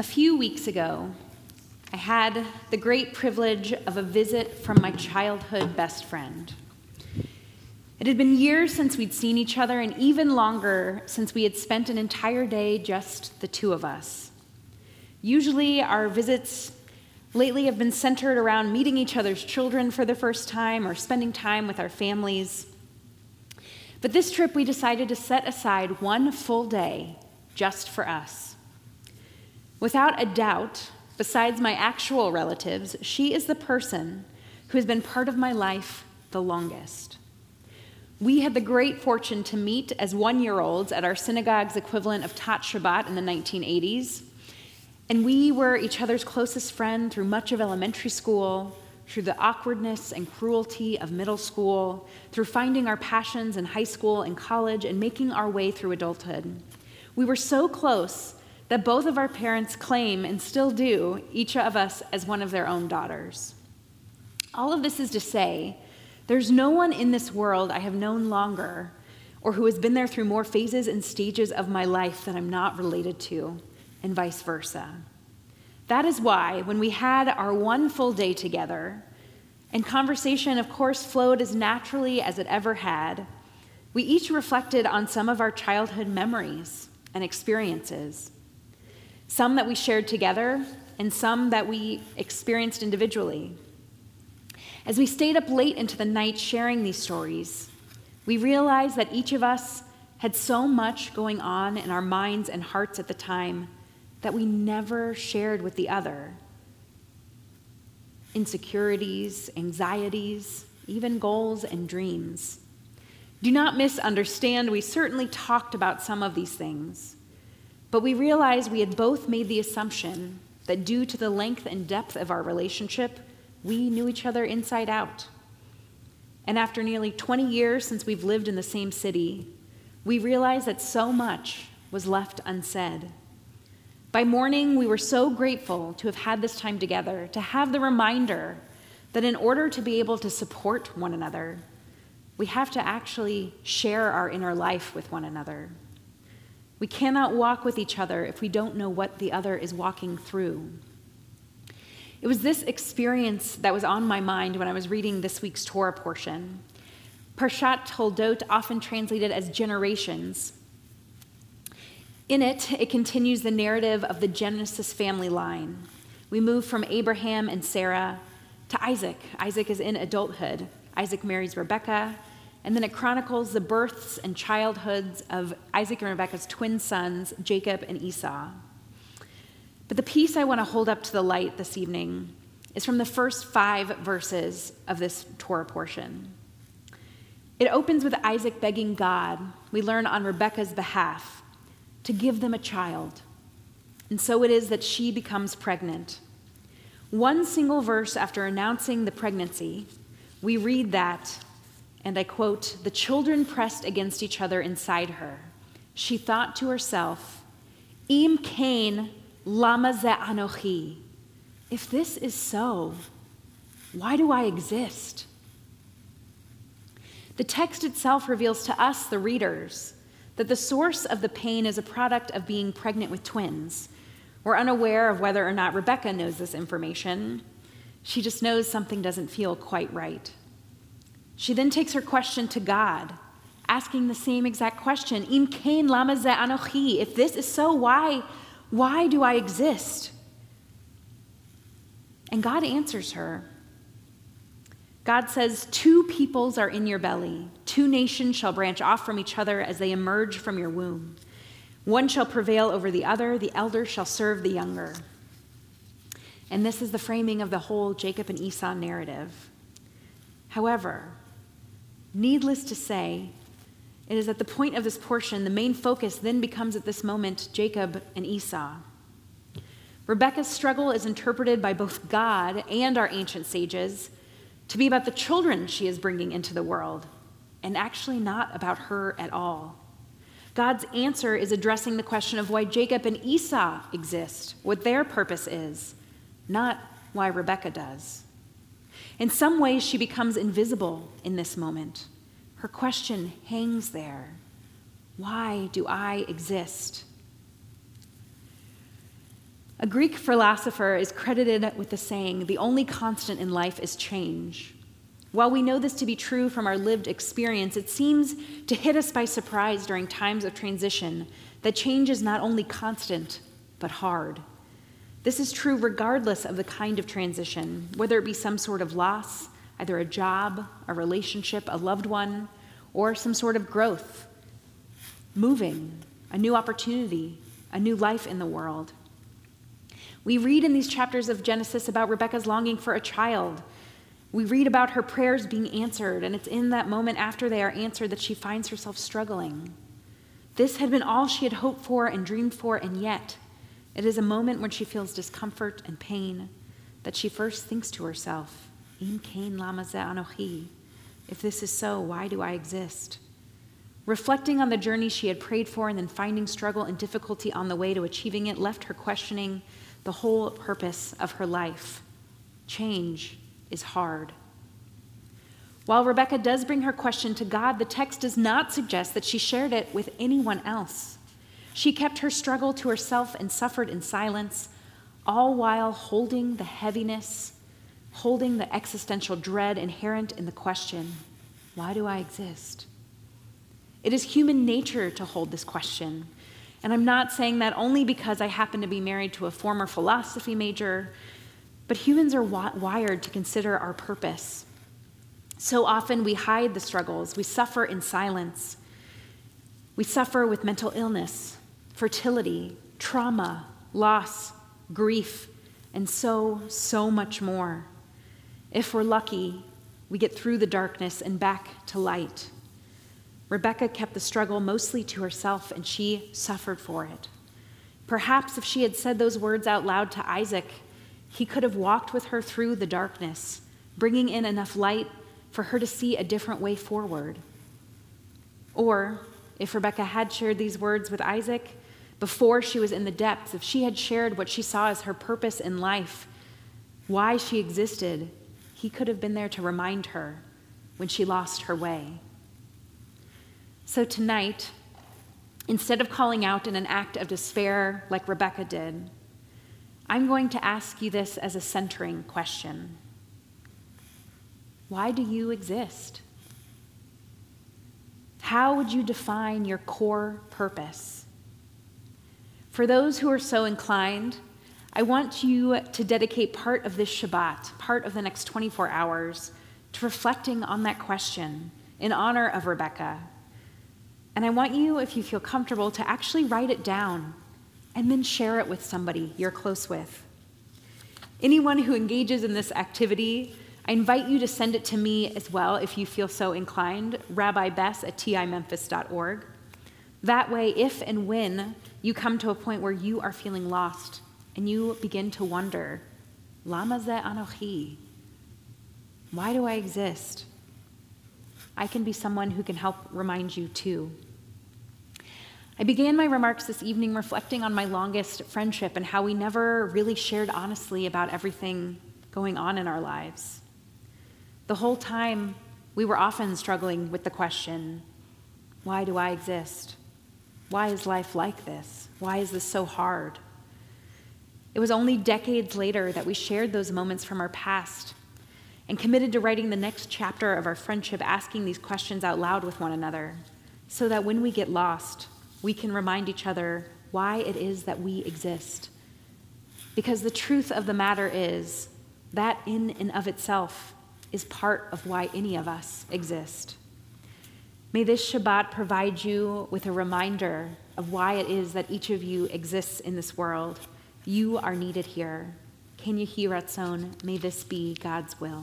A few weeks ago, I had the great privilege of a visit from my childhood best friend. It had been years since we'd seen each other, and even longer since we had spent an entire day just the two of us. Usually, our visits lately have been centered around meeting each other's children for the first time or spending time with our families. But this trip, we decided to set aside one full day just for us. Without a doubt, besides my actual relatives, she is the person who has been part of my life the longest. We had the great fortune to meet as one year olds at our synagogue's equivalent of Tot Shabbat in the 1980s. And we were each other's closest friend through much of elementary school, through the awkwardness and cruelty of middle school, through finding our passions in high school and college, and making our way through adulthood. We were so close that both of our parents claim and still do each of us as one of their own daughters. All of this is to say, there's no one in this world I have known longer or who has been there through more phases and stages of my life that I'm not related to, and vice versa. That is why, when we had our one full day together, and conversation, of course, flowed as naturally as it ever had, we each reflected on some of our childhood memories and experiences, some that we shared together, and some that we experienced individually. As we stayed up late into the night sharing these stories, we realized that each of us had so much going on in our minds and hearts at the time that we never shared with the other. Insecurities, anxieties, even goals and dreams. Do not misunderstand, we certainly talked about some of these things, but we realized we had both made the assumption that due to the length and depth of our relationship, we knew each other inside out. And after nearly 20 years since we've lived in the same city, we realized that so much was left unsaid. By morning, we were so grateful to have had this time together, to have the reminder that in order to be able to support one another, we have to actually share our inner life with one another. We cannot walk with each other if we don't know what the other is walking through. It was this experience that was on my mind when I was reading this week's Torah portion. Parshat Toldot, often translated as generations. In it, it continues the narrative of the Genesis family line. We move from Abraham and Sarah to Isaac. Isaac is in adulthood. Isaac marries Rebekah, and then it chronicles the births and childhoods of Isaac and Rebekah's twin sons, Jacob and Esau. But the piece I want to hold up to the light this evening is from the first five verses of this Torah portion. It opens with Isaac begging God, we learn on Rebekah's behalf, to give them a child. And so it is that she becomes pregnant. One single verse after announcing the pregnancy, we read that and I quote, the children pressed against each other inside her. She thought to herself, Im kain lama ze anochi. If this is so, why do I exist? The text itself reveals to us, the readers, that the source of the pain is a product of being pregnant with twins. We're unaware of whether or not Rebecca knows this information. She just knows something doesn't feel quite right. She then takes her question to God, asking the same exact question Im kain lama ze anochi. If this is so, why, why do I exist? And God answers her. God says, Two peoples are in your belly, two nations shall branch off from each other as they emerge from your womb. One shall prevail over the other, the elder shall serve the younger. And this is the framing of the whole Jacob and Esau narrative. However, Needless to say, it is at the point of this portion, the main focus then becomes at this moment Jacob and Esau. Rebecca's struggle is interpreted by both God and our ancient sages to be about the children she is bringing into the world, and actually not about her at all. God's answer is addressing the question of why Jacob and Esau exist, what their purpose is, not why Rebecca does. In some ways, she becomes invisible in this moment. Her question hangs there Why do I exist? A Greek philosopher is credited with the saying, the only constant in life is change. While we know this to be true from our lived experience, it seems to hit us by surprise during times of transition that change is not only constant, but hard. This is true regardless of the kind of transition, whether it be some sort of loss, either a job, a relationship, a loved one, or some sort of growth, moving, a new opportunity, a new life in the world. We read in these chapters of Genesis about Rebecca's longing for a child we read about her prayers being answered, and it's in that moment after they are answered that she finds herself struggling. This had been all she had hoped for and dreamed for, and yet it is a moment when she feels discomfort and pain that she first thinks to herself, Im lama anochi. If this is so, why do I exist? Reflecting on the journey she had prayed for and then finding struggle and difficulty on the way to achieving it left her questioning the whole purpose of her life. Change is hard. While Rebecca does bring her question to God, the text does not suggest that she shared it with anyone else. She kept her struggle to herself and suffered in silence, all while holding the heaviness, holding the existential dread inherent in the question why do I exist? It is human nature to hold this question. And I'm not saying that only because I happen to be married to a former philosophy major but humans are wired to consider our purpose. So often we hide the struggles, we suffer in silence. We suffer with mental illness, fertility, trauma, loss, grief, and so, so much more. If we're lucky, we get through the darkness and back to light. Rebecca kept the struggle mostly to herself, and she suffered for it. Perhaps if she had said those words out loud to Isaac, he could have walked with her through the darkness, bringing in enough light for her to see a different way forward. Or, if Rebecca had shared these words with Isaac before she was in the depths, if she had shared what she saw as her purpose in life, why she existed, he could have been there to remind her when she lost her way. So tonight, instead of calling out in an act of despair like Rebecca did, I'm going to ask you this as a centering question Why do you exist? How would you define your core purpose? For those who are so inclined, I want you to dedicate part of this Shabbat, part of the next 24 hours, to reflecting on that question in honor of Rebecca. And I want you, if you feel comfortable, to actually write it down and then share it with somebody you're close with. Anyone who engages in this activity, I invite you to send it to me as well if you feel so inclined, Rabbi Bess at timemphis.org. That way, if and when you come to a point where you are feeling lost and you begin to wonder, Lama ze anochi? Why do I exist? I can be someone who can help remind you too. I began my remarks this evening reflecting on my longest friendship and how we never really shared honestly about everything going on in our lives. The whole time, we were often struggling with the question why do I exist? Why is life like this? Why is this so hard? It was only decades later that we shared those moments from our past and committed to writing the next chapter of our friendship, asking these questions out loud with one another, so that when we get lost, we can remind each other why it is that we exist. Because the truth of the matter is that in and of itself is part of why any of us exist. May this Shabbat provide you with a reminder of why it is that each of you exists in this world. You are needed here. Ken Yehi Ratzon, may this be God's will.